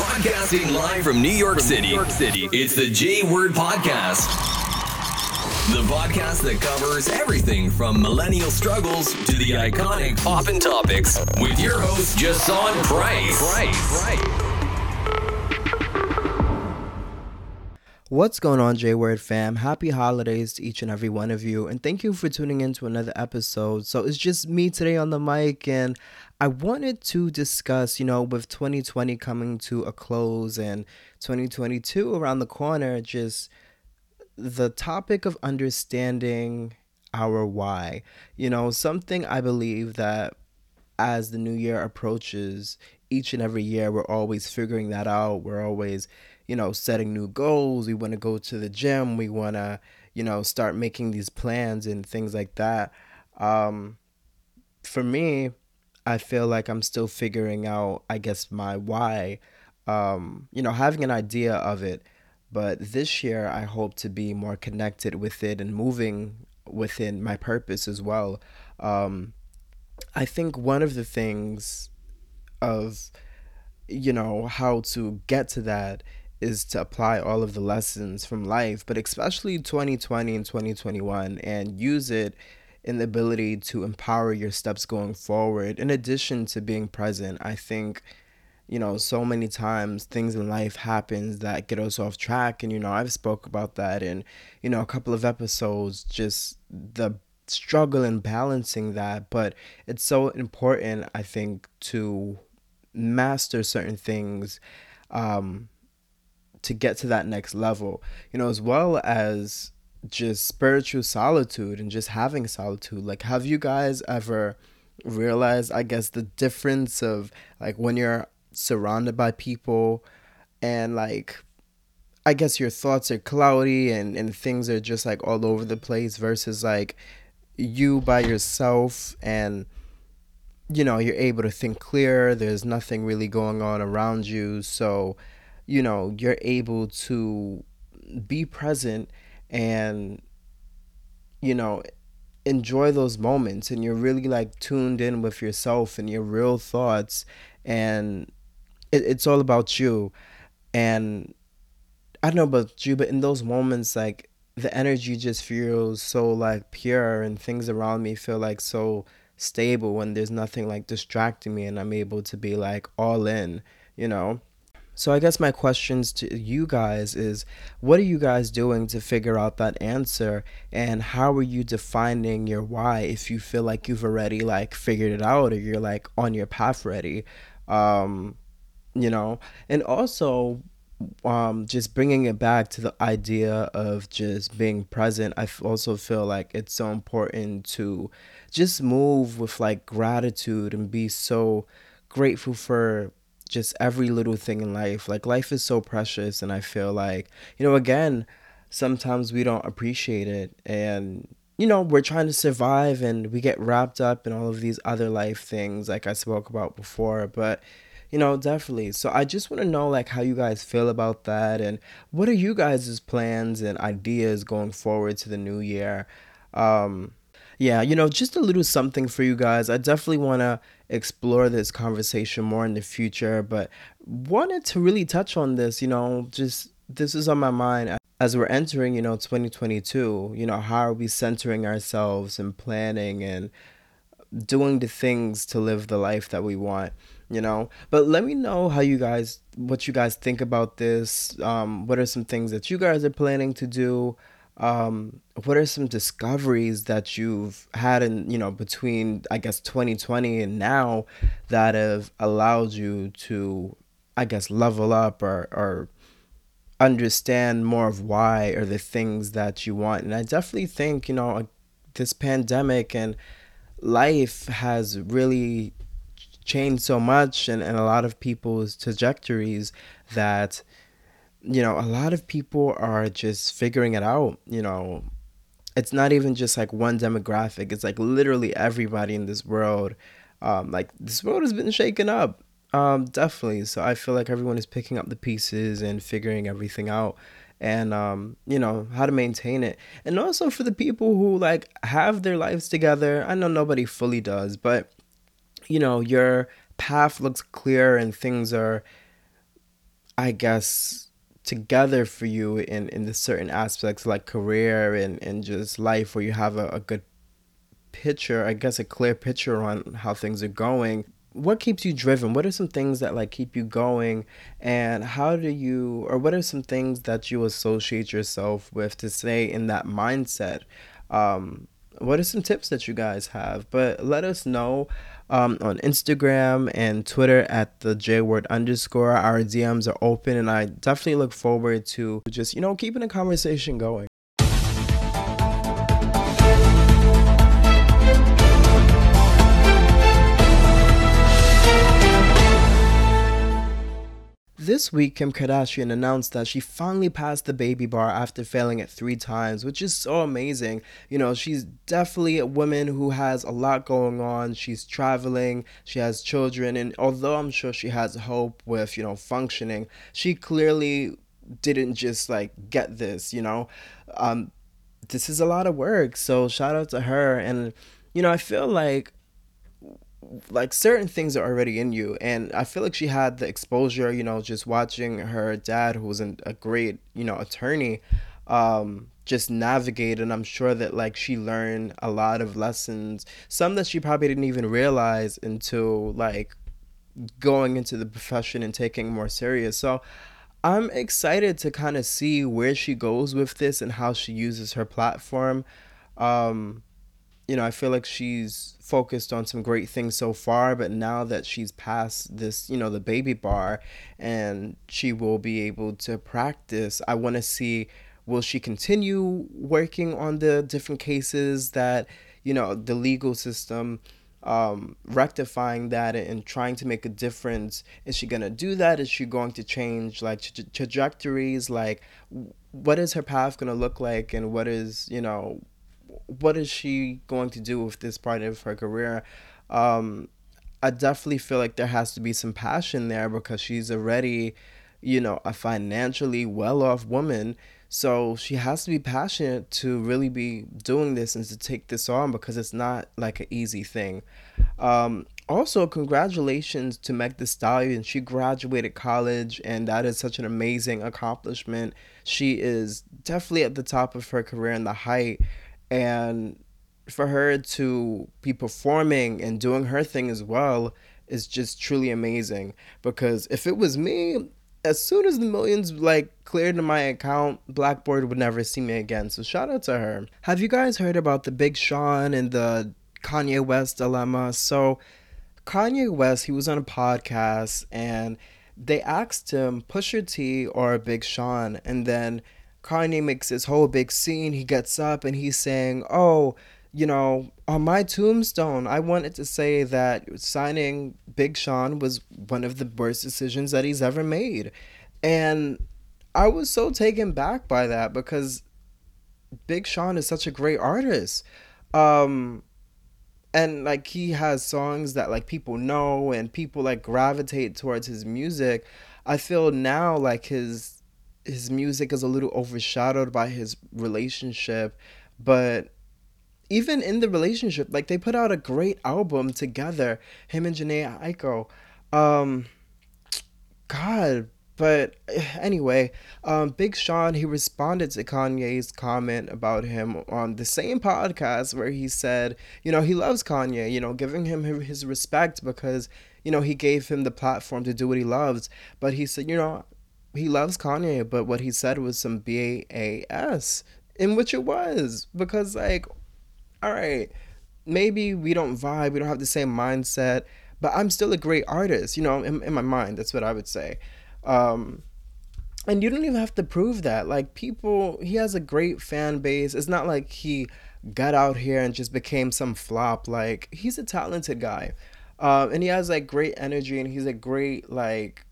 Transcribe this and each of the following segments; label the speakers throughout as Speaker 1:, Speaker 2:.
Speaker 1: Broadcasting live from New York City. New York City. It's the J Word Podcast. The podcast that covers everything from millennial struggles to the iconic poppin' topics with your host, Jasawn Price. Price. Price.
Speaker 2: What's going on, J Word fam? Happy holidays to each and every one of you, and thank you for tuning in to another episode. So, it's just me today on the mic, and I wanted to discuss, you know, with 2020 coming to a close and 2022 around the corner, just the topic of understanding our why. You know, something I believe that as the new year approaches, each and every year, we're always figuring that out. We're always you know, setting new goals. We want to go to the gym. We want to, you know, start making these plans and things like that. Um, for me, I feel like I'm still figuring out, I guess, my why. Um, you know, having an idea of it. But this year, I hope to be more connected with it and moving within my purpose as well. Um, I think one of the things of, you know, how to get to that is to apply all of the lessons from life, but especially 2020 and 2021, and use it in the ability to empower your steps going forward. In addition to being present, I think, you know, so many times things in life happens that get us off track, and you know, I've spoke about that in, you know, a couple of episodes. Just the struggle in balancing that, but it's so important, I think, to master certain things. Um, to get to that next level, you know, as well as just spiritual solitude and just having solitude. Like, have you guys ever realized, I guess, the difference of like when you're surrounded by people and like, I guess your thoughts are cloudy and, and things are just like all over the place versus like you by yourself and you know you're able to think clear there's nothing really going on around you so you know, you're able to be present and, you know, enjoy those moments and you're really like tuned in with yourself and your real thoughts and it, it's all about you. And i don't know about you but in those moments like the energy just feels so like pure and things around me feel like so stable when there's nothing like distracting me and i'm able to be like all in you know so I guess my questions to you guys is what are you guys doing to figure out that answer? And how are you defining your why if you feel like you've already like figured it out or you're like on your path ready? Um you know and also um just bringing it back to the idea of just being present I also feel like it's so important to just move with like gratitude and be so grateful for just every little thing in life. Like life is so precious and I feel like, you know, again, sometimes we don't appreciate it and you know, we're trying to survive and we get wrapped up in all of these other life things like I spoke about before, but you know, definitely. So I just want to know like how you guys feel about that and what are you guys' plans and ideas going forward to the new year. Um yeah, you know, just a little something for you guys. I definitely want to explore this conversation more in the future, but wanted to really touch on this, you know, just this is on my mind as we're entering, you know, 2022. You know, how are we centering ourselves and planning and doing the things to live the life that we want? you know but let me know how you guys what you guys think about this um what are some things that you guys are planning to do um, what are some discoveries that you've had in you know between I guess 2020 and now that have allowed you to I guess level up or or understand more of why or the things that you want? And I definitely think you know this pandemic and life has really changed so much and, and a lot of people's trajectories that you know, a lot of people are just figuring it out, you know. It's not even just like one demographic. It's like literally everybody in this world. Um, like this world has been shaken up. Um, definitely. So I feel like everyone is picking up the pieces and figuring everything out and um, you know how to maintain it and also for the people who like have their lives together i know nobody fully does but you know your path looks clear and things are I guess together for you in in the certain aspects like career and and just life where you have a, a good picture i guess a clear picture on how things are going. What keeps you driven? What are some things that like keep you going? And how do you or what are some things that you associate yourself with to stay in that mindset um what are some tips that you guys have but let us know um, on Instagram and Twitter at the J word underscore. Our DMs are open, and I definitely look forward to just, you know, keeping the conversation going. This week, Kim Kardashian announced that she finally passed the baby bar after failing it three times, which is so amazing. You know, she's definitely a woman who has a lot going on. She's traveling, she has children, and although I'm sure she has hope with, you know, functioning, she clearly didn't just like get this, you know. Um, this is a lot of work. So shout out to her. And, you know, I feel like like certain things are already in you and i feel like she had the exposure you know just watching her dad who was a great you know attorney um just navigate and i'm sure that like she learned a lot of lessons some that she probably didn't even realize until like going into the profession and taking more serious. So i'm excited to kind of see where she goes with this and how she uses her platform. Um you know, I feel like she's focused on some great things so far, but now that she's past this, you know, the baby bar and she will be able to practice, I want to see will she continue working on the different cases that, you know, the legal system um, rectifying that and trying to make a difference. Is she going to do that? Is she going to change like tra- trajectories? Like, what is her path going to look like? And what is, you know, what is she going to do with this part of her career? Um, I definitely feel like there has to be some passion there because she's already, you know, a financially well off woman. So she has to be passionate to really be doing this and to take this on because it's not like an easy thing. Um, also, congratulations to Meg Thee Stallion. She graduated college, and that is such an amazing accomplishment. She is definitely at the top of her career and the height and for her to be performing and doing her thing as well is just truly amazing. Because if it was me as soon as the millions like cleared in my account blackboard would never see me again. So shout out to her. Have you guys heard about the big sean and the kanye west dilemma? So kanye west he was on a podcast and they asked him Pusha T or big sean? And then Kanye makes this whole big scene. He gets up and he's saying, Oh, you know, on my tombstone, I wanted to say that signing Big Sean was one of the worst decisions that he's ever made. And I was so taken back by that because Big Sean is such a great artist. Um, and like he has songs that like people know and people like gravitate towards his music. I feel now like his his music is a little overshadowed by his relationship, but even in the relationship, like they put out a great album together, him and Jhené Aiko. Um, God, but anyway, um, Big Sean he responded to Kanye's comment about him on the same podcast where he said, you know, he loves Kanye, you know, giving him his respect because you know he gave him the platform to do what he loves. But he said, you know, he loves Kanye, but what he said was some BAS, in which it was because like, all right, maybe we don't vibe, we don't have the same mindset, but I'm still a great artist, you know, in, in my mind. That's what I would say. Um, and you don't even have to prove that. Like people, he has a great fan base. It's not like he got out here and just became some flop. Like he's a talented guy, um, and he has like great energy, and he's a great like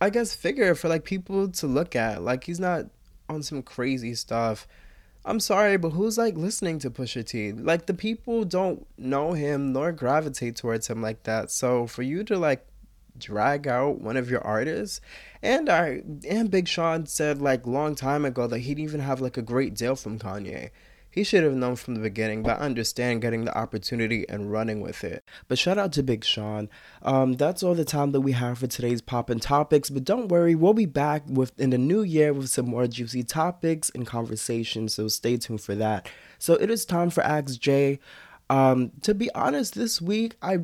Speaker 2: I guess figure for like people to look at. Like he's not on some crazy stuff. I'm sorry, but who's like listening to Pusha T? Like the people don't know him nor gravitate towards him like that. So for you to like drag out one of your artists, and I and Big Sean said like long time ago that he'd even have like a great deal from Kanye. He should have known from the beginning, but I understand getting the opportunity and running with it. But shout out to Big Sean. Um, that's all the time that we have for today's poppin' topics. But don't worry, we'll be back with in the new year with some more juicy topics and conversations. So stay tuned for that. So it is time for Ask Jay. Um, to be honest, this week I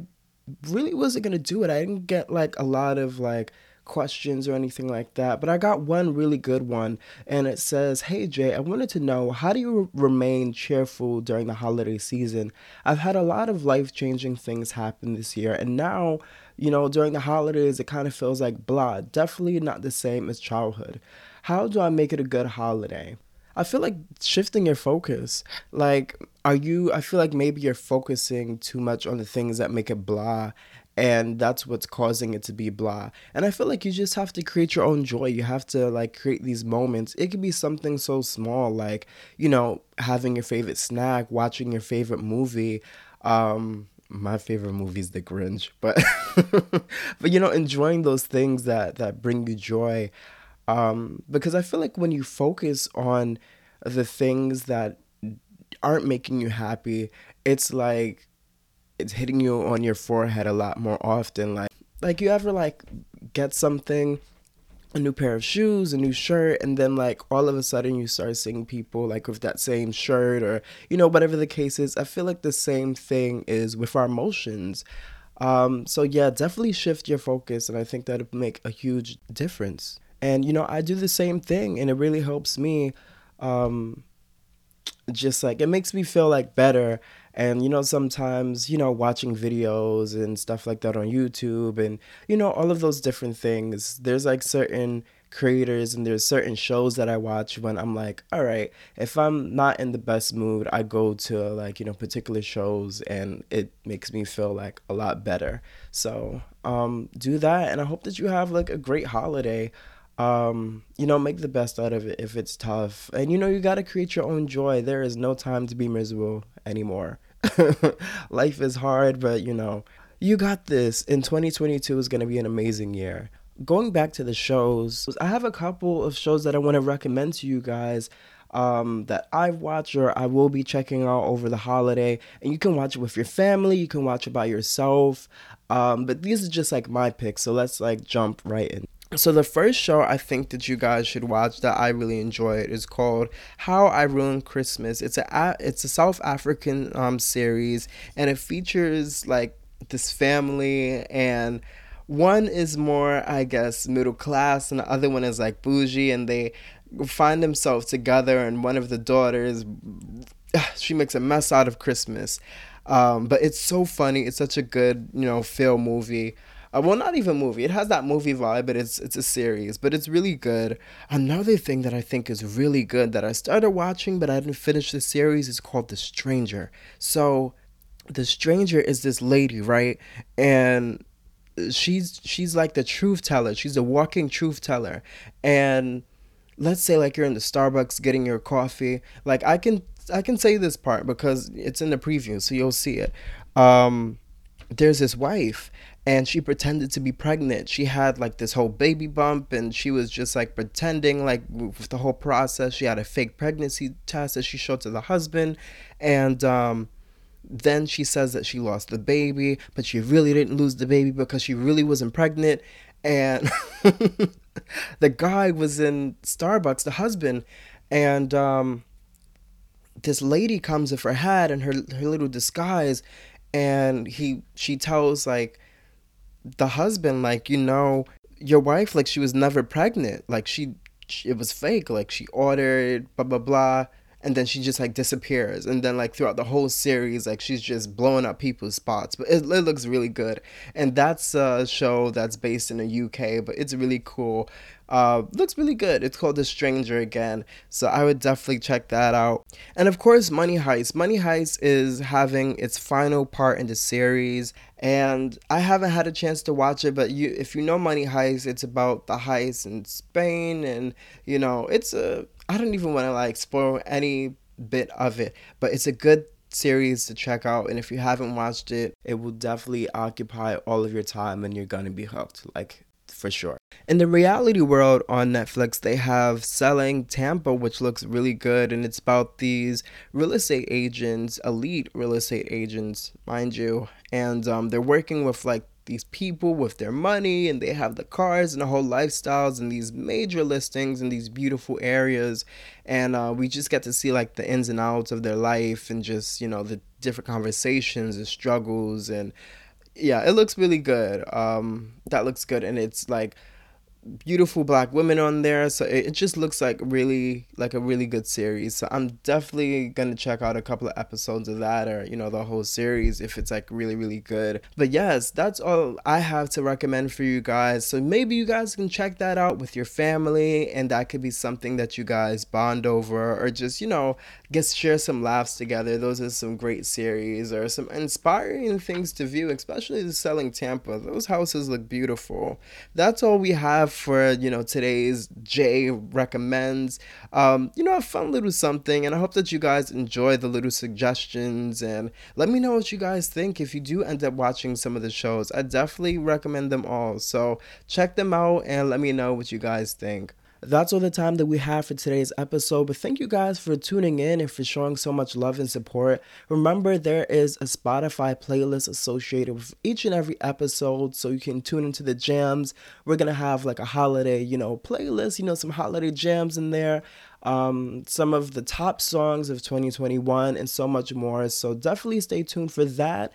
Speaker 2: really wasn't gonna do it. I didn't get like a lot of like questions or anything like that, but I got one really good one, and it says, Hey Jay, I wanted to know how do you remain cheerful during the holiday season? I've had a lot of life changing things happen this year, and now, you know, during the holidays, it kind of feels like blah, definitely not the same as childhood. How do I make it a good holiday? I feel like shifting your focus. Like, are you, I feel like maybe you're focusing too much on the things that make it blah and that's what's causing it to be blah. And i feel like you just have to create your own joy. You have to like create these moments. It could be something so small like you know having your favorite snack watching your favorite movie. Um my favorite movie is the grinch but but you know enjoying those things that that bring you joy. Um because i feel like when you focus on the things that aren't making you happy it's like it's hitting you on your forehead a lot more often. Like, like you ever like get something, a new pair of shoes, a new shirt, and then like all of a sudden you start seeing people like with that same shirt or you know whatever the case is. I feel like the same thing is with our emotions. Um, so yeah, definitely shift your focus, and I think that'll make a huge difference. And you know, I do the same thing, and it really helps me. Um, just like it makes me feel like better and you know sometimes you know watching videos and stuff like that on youtube and you know all of those different things there's like certain creators and there's certain shows that i watch when i'm like all right if i'm not in the best mood i go to like you know particular shows and it makes me feel like a lot better. So um do that and i hope that you have like a great holiday um, you know, make the best out of it if it's tough. And you know, you got to create your own joy. There is no time to be miserable anymore. Life is hard, but you know, you got this. In 2022 is going to be an amazing year. Going back to the shows, I have a couple of shows that I want to recommend to you guys. Um, that I've watched or I will be checking out over the holiday. And you can watch it with your family, you can watch it by yourself. Um, but these are just like my picks, so let's like jump right in. So the first show I think that you guys should watch that I really enjoyed is called How I Ruined Christmas. It's a it's a South African um series and it features like this family and one is more I guess middle class and the other one is like bougie and they find themselves together and one of the daughters she makes a mess out of Christmas. Um, but it's so funny. It's such a good, you know, film movie. Uh, well, not even movie. It has that movie vibe, but it's it's a series. But it's really good. Another thing that I think is really good that I started watching, but I didn't finish the series is called The Stranger. So, The Stranger is this lady, right? And she's she's like the truth teller. She's a walking truth teller, and let's say like you're in the Starbucks getting your coffee. Like I can I can say this part because it's in the preview, so you'll see it. Um, there's his wife and she pretended to be pregnant. She had like this whole baby bump and she was just like pretending like the whole process. She had a fake pregnancy test that she showed to the husband and um then she says that she lost the baby, but she really didn't lose the baby because she really wasn't pregnant and the guy was in Starbucks, the husband, and um this lady comes with her hat and her her little disguise and he she tells like the husband like you know your wife like she was never pregnant. Like she, she it was fake. Like she ordered blah blah blah and then she just like disappears. And then like throughout the whole series like she's just blowing up people's spots. But it, it looks really good. And that's a show that's based in the uk but it's really cool uh, looks really good. It's called The Stranger again, so I would definitely check that out. And of course, Money Heist. Money Heist is having its final part in the series, and I haven't had a chance to watch it. But you, if you know Money Heist, it's about the heist in Spain, and you know, it's a. I don't even want to like spoil any bit of it, but it's a good series to check out and if you haven't watched it it will definitely occupy all of your time and you're gonna be hooked like for sure. In the reality world on Netflix, they have Selling Tampa, which looks really good. And it's about these real estate agents, elite real estate agents, mind you. And um, they're working with like these people with their money and they have the cars and the whole lifestyles and these major listings in these beautiful areas and uh, we just get to see like the ins and outs of their life and just you know the different conversations and struggles and yeah, it looks really good. Um, that looks good, and it's like beautiful black women on there so it, it just looks like really like a really good series. So i'm definitely gonna check out a couple of episodes of that or you know the whole series if it's like really really good. But yes that's all i have to recommend for you guys. So maybe you guys can check that out with your family and that could be something that you guys bond over or just you know get share some laughs together. Those are some great series or some inspiring things to view especially the selling tampa. Those houses look beautiful. That's all we have for you know today's Jay recommends. Um, you know, a fun little something, and I hope that you guys enjoy the little suggestions and let me know what you guys think if you do end up watching some of the shows. I definitely recommend them all. So check them out and let me know what you guys think that's all the time that we have for today's episode. But thank you guys for tuning in and for showing so much love and support. Remember, there is a Spotify playlist associated with each and every episode, so you can tune into the jams. We're gonna have like a holiday, you know, playlist, you know, some holiday jams in there. Um, some of the top songs of 2021 and so much more. So definitely stay tuned for that.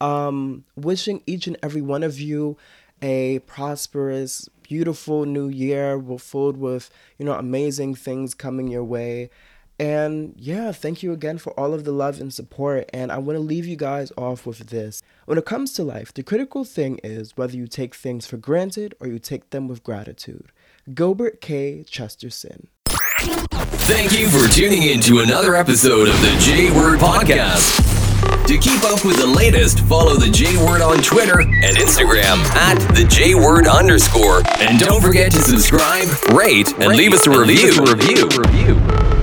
Speaker 2: Um, wishing each and every one of you a prosperous, beautiful new year filled with, you know, amazing things coming your way. And yeah, thank you again for all of the love and support. And I want to leave you guys off with this. When it comes to life, the critical thing is whether you take things for granted or you take them with gratitude. Gilbert K. Chesterton.
Speaker 1: Thank you for tuning in to another episode of the J Word Podcast. To keep up with the latest, follow the J Word on Twitter and Instagram at the J Word underscore. And don't forget to subscribe, rate, and leave us a review. Leave us a review.